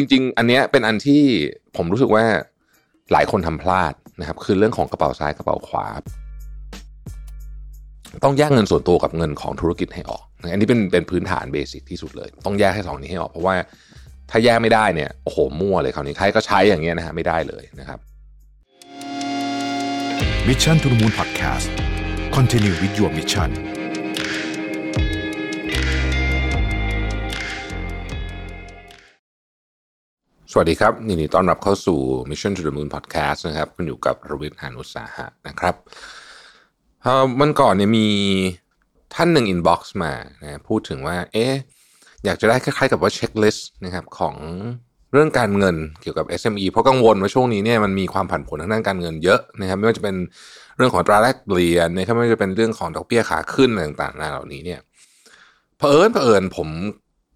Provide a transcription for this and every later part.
จริง ๆ อันเนี้ยเป็นอันที่ผมรู้สึกว่าหลายคนทำพลาดนะครับ คือเรื่องของกระเป๋าซ้ายกระเป๋าขวา ต้องแยกเงินส่วนตัวกับเงินของธุรกิจให้ออก อันนี้เป็นเป็นพื้นฐานเบสิกที่สุดเลย ต้องแยกให้สองนี้ให้ออก เพราะว่าถ้าแยกไม่ได้เนี่ยโอ้โหมั่วเลยคราวนี้ใครก็ใช้อย่างเงี้ยนะฮะไม่ได้เลยนะครับมิชชั่นทุ the Moon Podcast Continue with your mission สวัสดีครับยินดีต้อนรับเข้าสู่ Mission to the Moon Podcast นะครับคุณอยู่กับรวิทย์หานุสาหะนะครับเอ่อวันก่อนเนี่ยมีท่านหนึ่งอินบ็อกซ์มานะพูดถึงว่า เอ๊ะอยากจะได้คล้ายๆกับว่าเช็คลิสต์นะครับของเรื่องการเงินเกี่ยวกับ SME เพราะกังวลว่าช่วงนี้เนี่ยมันมีความผันผวนทางด้านการเงินเยอะนะครับไม่ว่าจะเป็นเรื่องของตราแลกเปลี่ยนนะครับไม่ว่าจะเป็นเรื่องของดอกเบี้ยขาขึ้นต่างๆเหล่านี้เนี่ยเผอิญเผอิญผม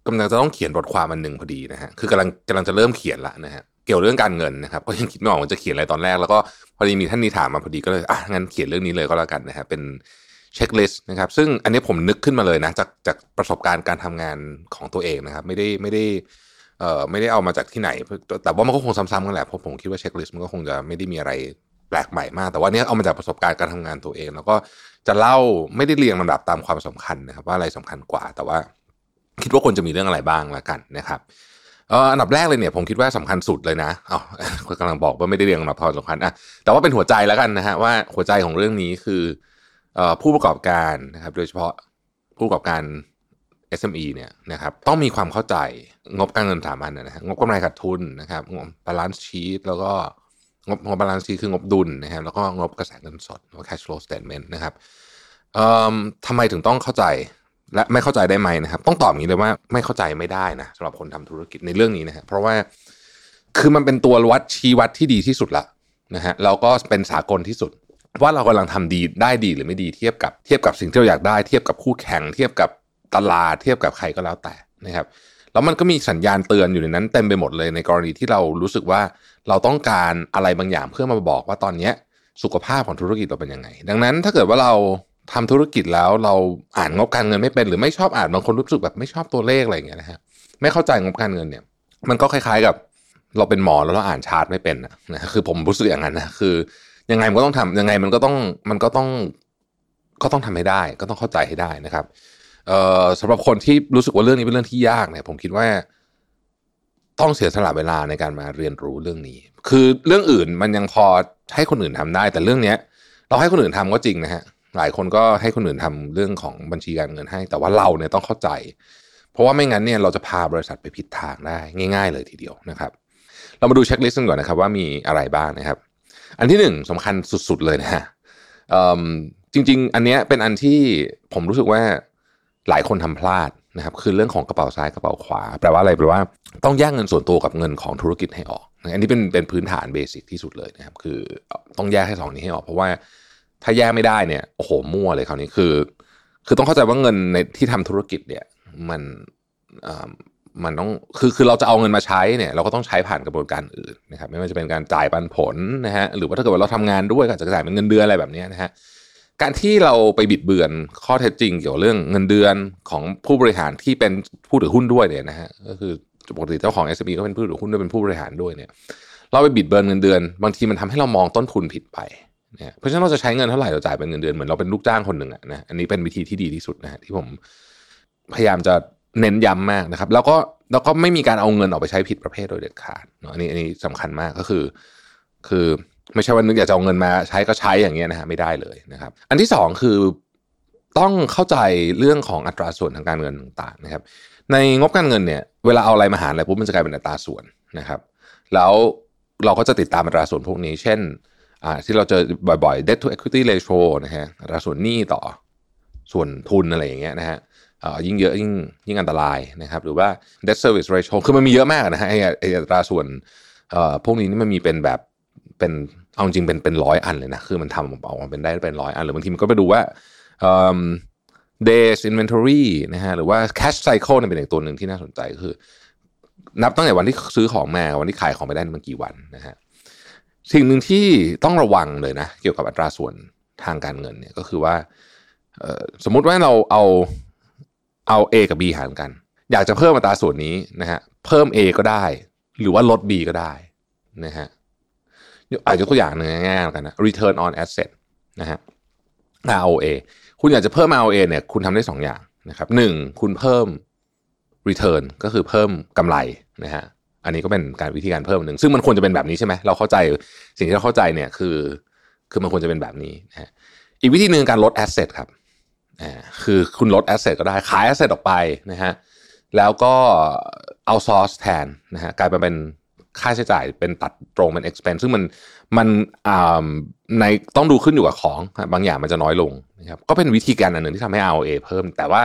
กำลังจะต้องเขียนบทความอันหนึ่งพอดีนะฮะคือกำลังกำลังจะเริ่มเขียนละนะฮะเกี่ยวเรื่องการเงินนะครับก็ยังคิดไม่ออกว่าจะเขียนอะไรตอนแรกแล้วก็พอดีมีท่านนี้ถามมาพอดีก็เลยอะงั้นเขียนเรื่องนี้เลยก็แล้วกันนะฮะเป็น checklist นะครับซึ่งอันนี้ผมนึกขึ้นมาเลยนะจากจากประสบการณ์การทำงานของตัวเองนะครับ ไม่ได้ไม่ได้เอ่อไม่ได้เอามาจากที่ไหน แต่ว่ามันก็คงซ้ำๆกันแหละเพราะผมคิดว่า checklist มันก็คงจะไม่ได้มีอะไรแปลกใหม่มาก แต่ว่าเนี้ยเอามาจากประสบการณ์การทำงานตัวเอง แล้วก็จะเล่าไม่ได้เรียงลำดับตามความสำคัญนะครับ ว่าอะไรสำคัญกว่าแต่ว่า คิดว่าควรจะมีเรื่องอะไรบ้างละกันนะครับอันดับแรกเลยเนี่ยผมคิดว่าสำคัญสุดเลยนะเอากำลังบอกว่าไม่ได้เรียงลำดับความสำคัญอะแต่ว่าเป็นหัวใจแล้วกันนะฮะว่าหัวใจของเรื่องนี้คืออผู้ประกอบการนะครับ โดยเฉพาะผู้ประกอบการ SME เนี่ยนะครับต้องมีความเข้าใจงบการเงินสามอันนะฮะงบกำไรขาดทุนนะครับงบ balance sheet แล้วก็งบงบ balance sheet คืองบดุลนะครับแล้วก็งบกระแสเงินสดหรือว่า cash flow statement นะครับทำไมถึงต้องเข้าใจ และไม่เข้าใจได้ไหมนะครับ ต้องตอบอย่างนี้เลยว่าไม่เข้าใจไม่ได้นะสำหรับคนทำธุรกิจในเรื่องนี้นะฮะเพราะว่าคือมันเป็นตัววัดชี้วัดที่ดีที่สุดละนะฮะแล้วก็เป็นสากลที่สุด ว่าเรากำลังทำดีได้ดีหรือไม่ดีเทียบกับเทียบกับสิ่งที่เราอยากได้เทียบกับคู่แข่ง เทียบกับตลาดเทียบกับใครก็แล้วแต่นะครับแล้วมันก็มีสัญญาณเตือนอยู่ในนั้นเต็มไปหมดเลยในกรณีที่เรารู้สึกว่าเราต้องการอะไรบางอย่างเพื่อมาบอกว่าตอนเนี้ยสุขภาพของธุรกิจเราเป็นยังไง ดังนั้นถ้าเกิดว่าเรา ทำธุรกิจแล้วเราอ่านงบการเงินไม่เป็นหรือไม่ชอบอ่านบางคนรู้สึกแบบไม่ชอบตัวเลขอะไรอย่างเงี้ยนะฮะไม่เข้าใจงบการเงินเนี่ย มันก็คล้ายๆกับ เราเป็นหมอแล้วเราอ่านชาร์ตไม่เป็นนะคือผมรู้สึกอย่างนั้นนะคือ ยังไงมันก็ต้องทำยังไงมันก็ต้องมันก็ต้องก็ต้องทำให้ได้ ก็ต้องเข้าใจให้ได้นะครับเอ่อสำหรับคนที่รู้สึกว่าเรื่องนี้เป็นเรื่องที่ยากเนี่ยผมคิดว่า ต้องเสียสละเวลาในการมาเรียนรู้เรื่องนี้ คือเรื่องอื่นมันยังพอให้คนอื่นทำได้ แต่เรื่องเนี้ย เราให้คนอื่นทำก็จริงนะฮะ หลายคนก็ให้คนอื่นทำเรื่องของบัญชีการเงินให้ แต่ว่าเราเนี่ยต้องเข้าใจ เพราะว่าไม่งั้นเนี่ยเราจะพาบริษัทไปผิดทางได้ง่าย ๆ เลยทีเดียวนะครับ เรามาดูเช็คลิสต์กันก่อนนะครับว่ามีอะไรบ้างนะครับ อันที่หนึ่งสำคัญสุดๆเลยนะฮะจริง ๆ อันเนี้ยเป็นอันที่ผมรู้สึกว่าหลายคนทำพลาดนะครับ คือเรื่องของกระเป๋าซ้ายกระเป๋าขวา แปลว่าอะไรแปลว่าต้องแยกเงินส่วนตัวกับเงินของธุรกิจให้ออก อันนี้เป็นเป็นพื้นฐานเบสิกที่สุดเลยนะครับ คือต้องแยกให้สองนี้ให้ออก เพราะว่า ถ้าแยกไม่ได้เนี่ยโอ้โหมั่วเลยคราวนี้คือ คือต้องเข้าใจว่าเงินในที่ทำธุรกิจเนี่ยมันอ่อมันต้องคือคือเราจะเอาเงินมาใช้เนี่ยเราก็ต้องใช้ผ่านกระบวนการอื่นนะครับไม่ว่าจะเป็นการจ่ายปันผลนะฮะหรือว่าถ้าเกิดว่าเราทำงานด้วยก็จะจ่ายเป็นเงินเดือนอะไรแบบนี้นะฮะการที่เราไปบิดเบือนข้อเท็จจริงเกี่ยวกับเรื่องเงินเดือนของผู้บริหารที่เป็นผู้ถือหุ้นด้วยเนี่ยนะฮะก็คือปกติเจ้าของ s อ b ก็เป็นผู้ถือหุ้นด้วยเป็นผู้บริหารด้วยเนี่ย เราไปบิดเบือนเงินเดือน บางทีมันทำให้เรามองต้นทุนผิดไป นะเพราะฉะนั้นเราจะใช้เงินเท่าไหร่เราจ่ายเป็นเงินเดือนเหมือนเราเป็นลูกจ้างคนหนึ่งอะนะอันนี้เป็นวิธีที่ดีที่สุดนะฮะที่ผมพยายามจะเน้นย้ำมากนะครับ แล้วก็แล้วก็ไม่มีการเอาเงินออกไปใช้ผิดประเภทโดยเด็ดขาดเนาะอันนี้อันนี้สำคัญมากก็คือ คือไม่ใช่ว่านึกอยากจะเอาเงินมาใช้ก็ใช้อย่างเงี้ยนะฮะไม่ได้เลยนะครับ อันที่สองคือต้องเข้าใจเรื่องของอัตราส่วนทางการเงินต่างๆนะครับ ในงบการเงินเนี่ยเวลาเอาอะไรมาหารอะไรปุ๊บมันจะกลายเป็นอัตราส่วนนะครับ แล้วเราก็จะติดตามอัตราส่วนพวกนี้ เช่น ที่เราเจอบ่อยๆ debt to equity ratio นะฮะราส่วนหนี้ต่อส่วนทุนอะไรอย่างเงี้ยนะฮะยิ่งเยอะยิ่งยิ่งอันตรายนะครับ หรือว่า debt service ratio คือมันมีเยอะมากนะฮะไอ้ไอ้อัตราส่วนเอ่อพวกนี้นี่มันมีเป็นแบบเป็นเอาจริงเป็นเป็นร้อยอันเลยนะ คือมันทำออกมาเป็นได้เป็นร้อยอัน หรือบางทีมันก็ไปดูว่า days inventory นะฮะหรือว่า cash cycle เนี่ยเป็นอีกตัวหนึ่งที่น่าสนใจคือ นับตั้งแต่วันที่ซื้อของมาวันที่ขายของไปได้มันกี่วันนะฮะ สิ่งหนึ่งที่ต้องระวังเลยนะเกี่ยวกับอัตราส่วนทางการเงินเนี่ยก็คือว่าสมมุติว่าเราเอาเอา A กับ B หารกัน อยากจะเพิ่มอัตราส่วนนี้นะฮะเพิ่ม A ก็ได้ หรือว่าลด B ก็ได้นะฮะอาจจะตัวอย่างหนึ่งง่ายๆกันนะ return on asset นะฮะ ROA คุณอยากจะเพิ่ม ROA เนี่ยคุณทำได้สองอย่างนะครับหนึ่งคุณเพิ่ม return ก็คือเพิ่มกำไรนะฮะ อันนี้ก็เป็นการวิธีการเพิ่มหนึ่งซึ่งมันควรจะเป็นแบบนี้ใช่ไหมเราเข้าใจสิ่งที่เราเข้าใจเนี่ยคือ คือมันควรจะเป็นแบบนี้นะอีกวิธีหนึ่งการลด asset ครับคือคุณลด asset ก็ได้ขาย asset ออกไปนะฮะแล้วก็เอาซอร์สแทนนะฮะกลายมาเป็นค่าใช้จ่ายเป็นตัดตรงเป็น expense ซึ่งมันมันในต้องดูขึ้นอยู่กับของบางอย่างมันจะน้อยลงนะครับก็เป็นวิธีการอันหนึ่งที่ทำให้ ROA เพิ่ม แต่ว่า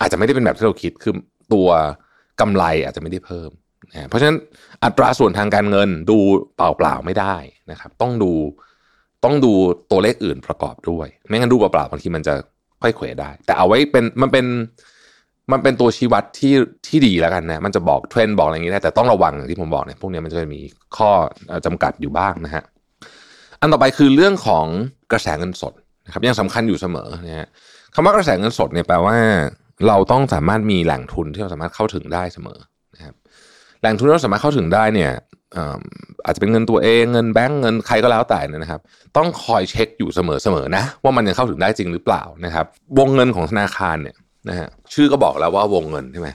อาจจะไม่ได้เป็นแบบที่เราคิดคือตัวกำไรอาจจะไม่ได้เพิ่ม นะเพราะฉะนั้นอัตราส่วนทางการเงินดูเปล่าๆไม่ได้นะครับ ต้องดูต้องดูตัวเลขอื่นประกอบด้วย ไม่งั้นดูเปล่าๆบางทีมันจะค่อยเขวได้ แต่เอาไว้เป็นมันเป็นมันเป็นตัวชี้วัดที่ที่ดีแล้วกันนะ มันจะบอกเทรนด์บอกอะไรอย่างนี้ได้ แต่ต้องระวังที่ผมบอกเนี่ยพวกนี้มันจะมีข้อจำกัดอยู่บ้างนะฮะอันต่อไปคือเรื่องของกระแสเงินสดนะครับยังสำคัญอยู่เสมอนะฮะคำว่ากระแสเงินสดเนี่ยแปลว่า เราต้องสามารถมีแหล่งทุนที่เราสามารถเข้าถึงได้เสมอ แหล่งทุนที่เราสามารถเข้าถึงได้เนี่ยอาจจะเป็นเงินตัวเองเงินแบงก์เงินใครก็แล้วแต่นะครับ ต้องคอยเช็คอยู่เสมอๆนะ ว่ามันยังเข้าถึงได้จริงหรือเปล่านะครับ วงเงินของธนาคารเนี่ยนะฮะชื่อก็บอกแล้วว่าวงเงินใช่ไหม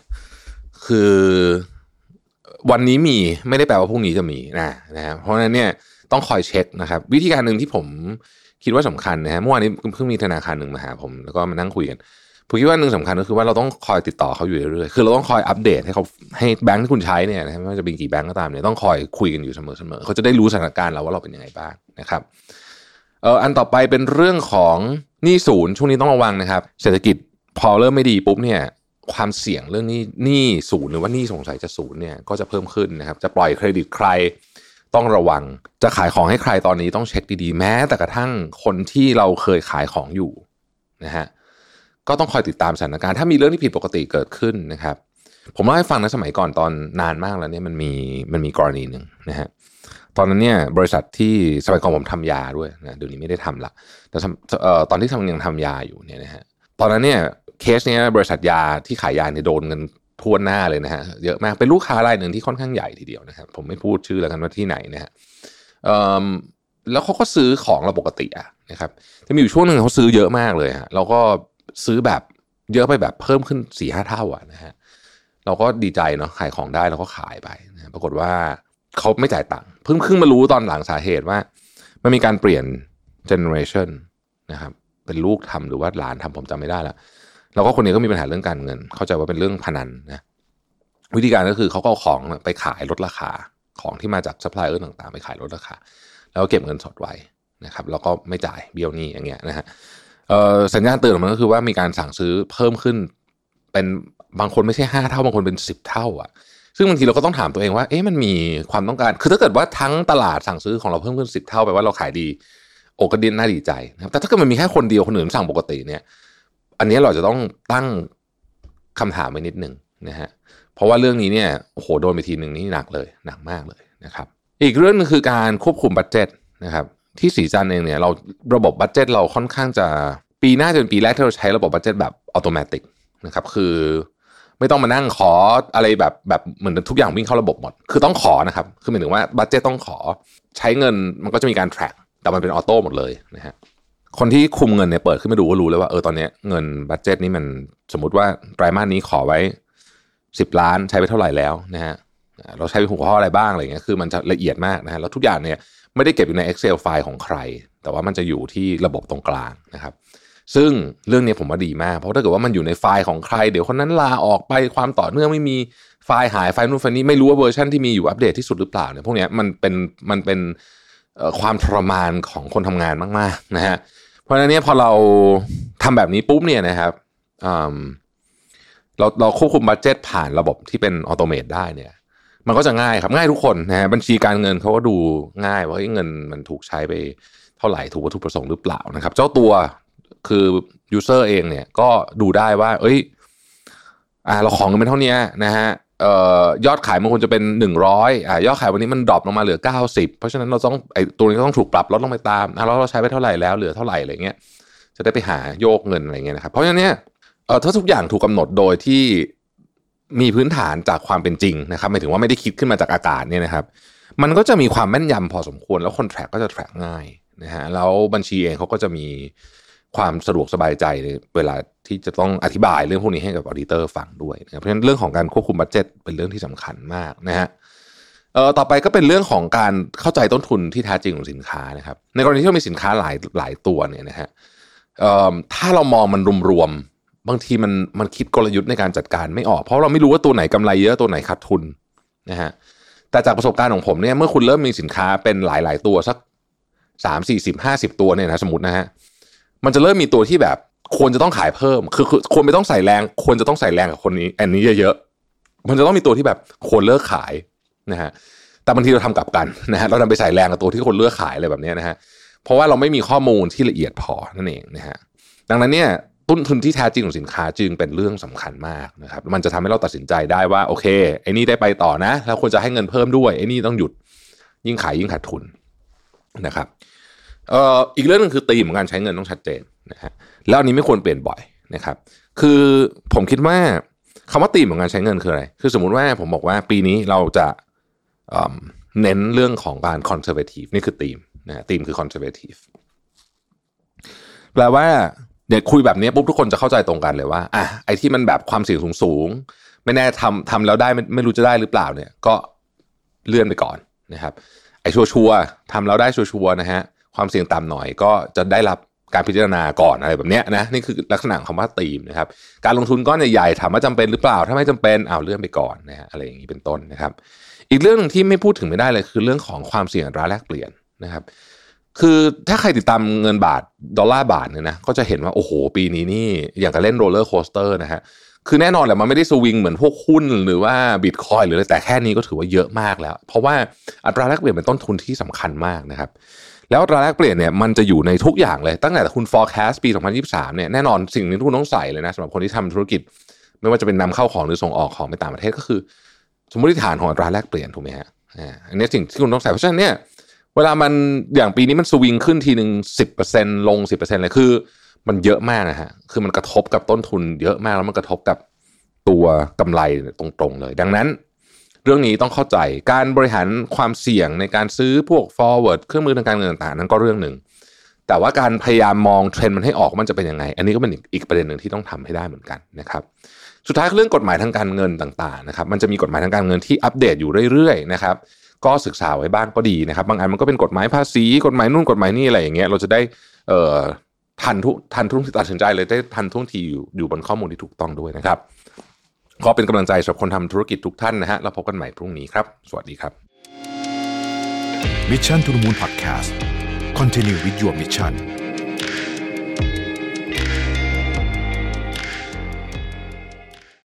คือวันนี้มีไม่ได้แปลว่าพรุ่งนี้จะมีนะนะฮะเพราะฉะนั้นเนี่ยต้องคอยเช็คนะครับ วิธีการหนึ่งที่ผมคิดว่าสำคัญนะฮะเมื่อวานนี้เพิ่งมีธนาคารหนึ่งมาหาผม แล้วก็มานั่งคุยกัน ผมคิดว่าหนึ่งสำคัญก็คือว่าเราต้องคอยติดต่อเขาอยู่เรื่อยๆ คือเราต้องคอยอัปเดตให้เขาให้แบงค์ที่คุณใช้เนี่ยไม่ว่าจะเป็นกี่แบงค์ก็ตามเนี่ยต้องคอยคุยกันอยู่เสมอๆเขาจะได้รู้สถานการณ์เราว่าเราเป็นยังไงบ้างนะครับเอออันต่อไปเป็นเรื่องของหนี้ศูนย์ช่วงนี้ต้องระวังนะครับ เศรษฐกิจพอเริ่มไม่ดีปุ๊บเนี่ยความเสี่ยงเรื่องนี้หนี้ศูนย์หรือว่าหนี้สงสัยจะศูนย์เนี่ยก็จะเพิ่มขึ้นนะครับ จะปล่อยเครดิตใครต้องระวัง จะขายของให้ใครตอนนี้ต้องเช็คดีๆ แม้แต่กระทั่งคนที่เราเคยขายของอยู่นะฮะ ก็ต้องคอยติดตามสถานการณ์ถ้ามีเรื่องที่ผิดปกติเกิดขึ้นนะครับ ผมเล่าให้ฟังนะสมัยก่อนตอนนานมากแล้วเนี่ยมันมีมันมีกรณีหนึ่งนะฮะตอนนั้นเนี่ยบริษัทที่สมัยก่อนผมทำยาด้วยนะเดี๋ยวนี้ไม่ได้ทำละแต่ตอนที่ทำยังทำยาอยู่เนี่ยนะฮะตอนนั้นเนี่ยเคสเนี้ยบริษัทยาที่ขายยาเนี่ยโดนเงินทั่วหน้าเลยนะฮะเยอะมากเป็นลูกค้ารายหนึ่งที่ค่อนข้างใหญ่ทีเดียวนะครับผมไม่พูดชื่อแล้วกันว่าที่ไหนนะฮะแล้วเขาก็ซื้อของเราปกติอะนะครับแต่มีอยู่ช่วงหนึ่งเขาซื้อเยอะมากเลยฮะเราก็ ซื้อแบบเยอะไปแบบเพิ่มขึ้นสี่ห้าเท่าอะนะฮะเราก็ดีใจเนาะขายของได้เราก็ขายไปนะปรากฏว่าเขาไม่จ่ายตังค์เพิ่งเพิ่งมารู้ตอนหลังสาเหตุว่ามันมีการเปลี่ยน generation นะครับเป็นลูกทำหรือว่าหลานทำผมจำไม่ได้แล้วแล้วก็คนนี้ก็มีปัญหาเรื่องการเงิน เข้าใจว่าเป็นเรื่องพนันนะวิธีการก็คือเขาก็เอาของไปขายลดราคาของที่มาจากซัพพลายเออร์ต่างๆ ไปขายลดราคาแล้วเก็บเงินสดไว้นะครับ แล้วก็ไม่จ่ายเบี้ยวนี้อย่างเงี้ยนะฮะ สัญญาณเตือนมันก็คือว่ามีการสั่งซื้อเพิ่มขึ้น เป็นบางคนไม่ใช่ห้าเท่าบางคนเป็นสิบเท่าอะซึ่งบางทีเราก็ต้องถามตัวเองว่าเอ๊ะมันมีความต้องการ คือถ้าเกิดว่าทั้งตลาดสั่งซื้อของเราเพิ่มขึ้นสิบเท่าแปลว่าเราขายดี โอกระดินน่าดีใจนะครับแต่ถ้าเกิดมันมีแค่คนเดียวคนอื่นสั่งปกติเนี่ย อันนี้เราจะต้องตั้งคำถามไว้นิดหนึ่งนะฮะเพราะว่าเรื่องนี้เนี่ยโอ้โหโดนไปทีหนึ่งนี่หนักเลยหนักมากเลยนะครับ อีกเรื่องนึงคือการควบคุม budget นะครับ ที่ศรีจันทร์เองเนี่ยเราระบบ budget เราค่อนข้างจะปีหน้าจะเป็นปีแรกที่เราใช้ระบบ budget แบบอัตโนมัตินะครับ คือไม่ต้องมานั่งขออะไรแบบแบบเหมือนทุกอย่างวิ่งเข้าระบบหมด คือต้องขอนะครับ คือหมายถึงว่า budget ต้องขอใช้เงินมันก็จะมีการ track แต่มันเป็น auto หมดเลยนะฮะคนที่คุมเงินเนี่ยเปิดขึ้นมาดูก็รู้เลยว่าเออตอนนี้เงิน budget นี้มันสมมติว่าไตรมาสนี้ขอไว้สิบล้านใช้ไปเท่าไหร่แล้วนะฮะเราใช้ไปหัวข้ออะไรบ้างอะไรเงี้ยคือมันจะละเอียดมากนะฮะแล้วทุกอย่างเนี่ย ไม่ได้เก็บอยู่ใน Excel file ของใคร แต่ว่ามันจะอยู่ที่ระบบตรงกลางนะครับ ซึ่งเรื่องนี้ผมว่าดีมาก เพราะถ้าเกิดว่ามันอยู่ในไฟล์ของใคร เดี๋ยวคนนั้นลาออกไปความต่อเนื่องไม่มีไฟล์หายไฟล์นู่นไฟล์นี้ไม่รู้ว่าเวอร์ชันที่มีอยู่อัปเดตที่สุดหรือเปล่าเนี่ยพวกนี้มันเป็นมันเป็นความทรมานของคนทำงานมากๆนะฮะเพราะฉะนั้นเนี่ยพอเราทำแบบนี้ปุ๊บเนี่ยนะครับเราเราควบคุม budget ผ่านระบบที่เป็นอัตโนมัติได้เนี่ย มันก็จะง่ายครับง่ายทุกคนนะฮะบัญชีการเงินเขาก็ดูง่ายว่าเงินมันถูกใช้ไปเท่าไหร่ถูกวัตถุประสงค์หรือเปล่านะครับ เจ้าตัวคือ user เองเนี่ยก็ดูได้ว่า เอ้ยอ่าเราของบเงินเป็นเท่านี้นะฮะเอ่อยอดขายมันควรจะเป็นหนึ่งร้อยอ่ายอดขายวันนี้มัน drop ลงมาเหลือเก้าสิบเพราะฉะนั้นเราต้องไอ้ตัวนี้ต้องถูกปรับลดลงไปตามอ่าเราเราใช้ไปเท่าไหร่แล้วเหลือเท่าไหร่อะไรเงี้ยจะได้ไปหาโยกเงินอะไรเงี้ยนะครับเพราะฉะนั้นเนี่ยเอ่อถ้าทุกอย่างถูกกำหนดโดยที่ มีพื้นฐานจากความเป็นจริงนะครับหมายถึงว่าไม่ได้คิดขึ้นมาจากอากาศเนี่ยนะครับ มันก็จะมีความแม่นยำพอสมควร แล้วคน track ก็จะ track ง่ายนะฮะแล้วบัญชีเองเขาก็จะมีความสะดวกสบายใจในเวลาที่จะต้องอธิบายเรื่องพวกนี้ให้กับ auditor ฟังด้วยนะครับเพราะฉะนั้นเรื่องของการควบคุม budget เป็นเรื่องที่สำคัญมากนะฮะเอ่อต่อไปก็เป็นเรื่องของการเข้าใจต้นทุนที่แท้จริงของสินค้านะครับ ในกรณีที่เรามีสินค้าหลายหลายตัวเนี่ยนะฮะเอ่อถ้าเรามองมันรวม บางทีมันมันคิดกลยุทธ์ในการจัดการไม่ออก เพราะเราไม่รู้ว่าตัวไหนกำไรเยอะตัวไหนขาดทุนนะฮะแต่จากประสบการณ์ของผมเนี่ยเมื่อคุณเริ่มมีสินค้าเป็นหลาย ๆ ตัวสักสามสี่สิบห้าสิบตัวเนี่ยนะสมมตินะฮะมันจะเริ่มมีตัวที่แบบควรจะต้องขายเพิ่ม คือคือควรไม่ต้องใส่แรง ควรจะต้องใส่แรงกับคนนี้อันนี้เยอะๆมันจะต้องมีตัวที่แบบควรเลิกขายนะฮะแต่บางทีเราทำกลับกันนะฮะเราดันไปใส่แรงกับตัวที่คนเลือกขายอะไรแบบนี้นะฮะเพราะว่าเราไม่มีข้อมูลที่ละเอียดพอนั่นเองนะฮะดังนั้นเนี่ย ต้นทุนที่แท้จริงของสินค้าจึงเป็นเรื่องสำคัญมากนะครับมันจะทำให้เราตัดสินใจได้ว่าโอเคไอ้นี่ได้ไปต่อนะแล้วควรจะให้เงินเพิ่มด้วยไอ้นี่ต้องหยุดยิ่งขายยิ่งขาดทุนนะครับเอ่ออีกเรื่องหนึงคือตีมของการใช้เงินต้องชัดเจนนะฮะแล้วอันนี้ไม่ควรเปลี่ยนบ่อยนะครับ คือผมคิดว่าคำว่าตีมของการใช้เงินคืออะไร คือสมมุติว่าผมบอกว่าปีนี้เราจะเเน้นเรื่องของการ conservative นี่คือตีมนะฮะตีมคือ conservative แปลว่า เด็กคุยแบบนี้ปุ๊บทุกคนจะเข้าใจตรงกันเลยว่าอะไอ้ที่มันแบบความเสี่ยงสูงๆไม่แน่ทำทำแล้วได้ไม่ไม่รู้จะได้หรือเปล่าเนี่ยก็เลื่อนไปก่อนนะครับ ไอ้ชัวร์ๆทำแล้วได้ชัวร์ๆนะฮะความเสี่ยงต่ำหน่อยก็จะได้รับการพิจารณาก่อนอะไรแบบเนี้ยนะนี่คือลักษณะของว่าตีมนะครับ การลงทุนก้อนใหญ่ๆถามว่าจำเป็นหรือเปล่า ถ้าไม่จำเป็นเอาเลื่อนไปก่อนนะฮะอะไรอย่างนี้เป็นต้นนะครับ อีกเรื่องหนึ่งที่ไม่พูดถึงไม่ได้เลยคือเรื่องของความเสี่ยงอัตราแลกเปลี่ยนนะครับ คือถ้าใครติดตามเงินบาทดอลลาร์บาทเนี่ยนะก็จะเห็นว่าโอ้โห ปีนี้นี่อย่างกับเล่น roller coaster นะฮะคือแน่นอนแหละมันไม่ได้สวิงเหมือนพวกหุ้นหรือว่าบิตคอยหรืออะไรแต่แค่นี้ก็ถือว่าเยอะมากแล้ว เพราะว่าอัตราแลกเปลี่ยนเป็นต้นทุนที่สำคัญมากนะครับแล้วอัตราแลกเปลี่ยนเนี่ยมันจะอยู่ในทุกอย่างเลยตั้งแต่คุณ forecast ปี 2023 เนี่ยแน่นอนสิ่งหนึงที่คุณต้องใส่เลยนะสำหรับคนที่ทำธุรกิจ ไม่ว่าจะเป็นนำเข้าของหรือส่งออกของไปต่างประเทศก็คือ สมมติฐานของอัตราแลกเปลี่ยนถูกไหมฮะอันนี้สิ่งที่คุณต้องใส่เพราะฉะนั้นเนี่ย เวลามันอย่างปีนี้มันสวิงขึ้นทีหนึ่งสิบเปอร์เซ็นลงสิบเปอร์เซ็นเลยคือ มันเยอะมากนะฮะคือมันกระทบกับต้นทุนเยอะมากแล้วมันกระทบกับตัวกำไรตรงๆเลย ดังนั้น เรื่องนี้ต้องเข้าใจการบริหารความเสี่ยงในการซื้อพวก forward เครื่องมือทางการเงินต่างๆ นั้นก็เรื่องหนึ่งแต่ว่าการพยายามมองเทรนด์มันให้ออกมันจะเป็นยังไง อันนี้ก็เป็นอีกอีกประเด็นหนึ่งที่ต้องทำให้ได้เหมือนกันนะครับสุดท้ายคือเรื่องกฎหมายทางการเงินต่างๆนะครับมันจะมีกฎหมายทางการเงินที่อัปเดตอยู่เรื่อยๆนะครับ ก็ศึกษาไว้บ้างก็ดีนะครับ บางอันมันก็เป็นกฎหมายภาษีกฎหมายนู่นกฎหมายนี่อะไรอย่างเงี้ยเราจะได้เอ่อทันทุกทันทุกที่ตัดสินใจเลยได้ทันท่วงทีอยู่อยู่บนข้อมูลที่ถูกต้องด้วยนะครับก็เป็นกำลังใจสำหรับคนทำธุรกิจทุกท่านนะฮะแล้วพบกันใหม่พรุ่งนี้ครับ สวัสดีครับ Mission to the Moon Podcast Continue with your mission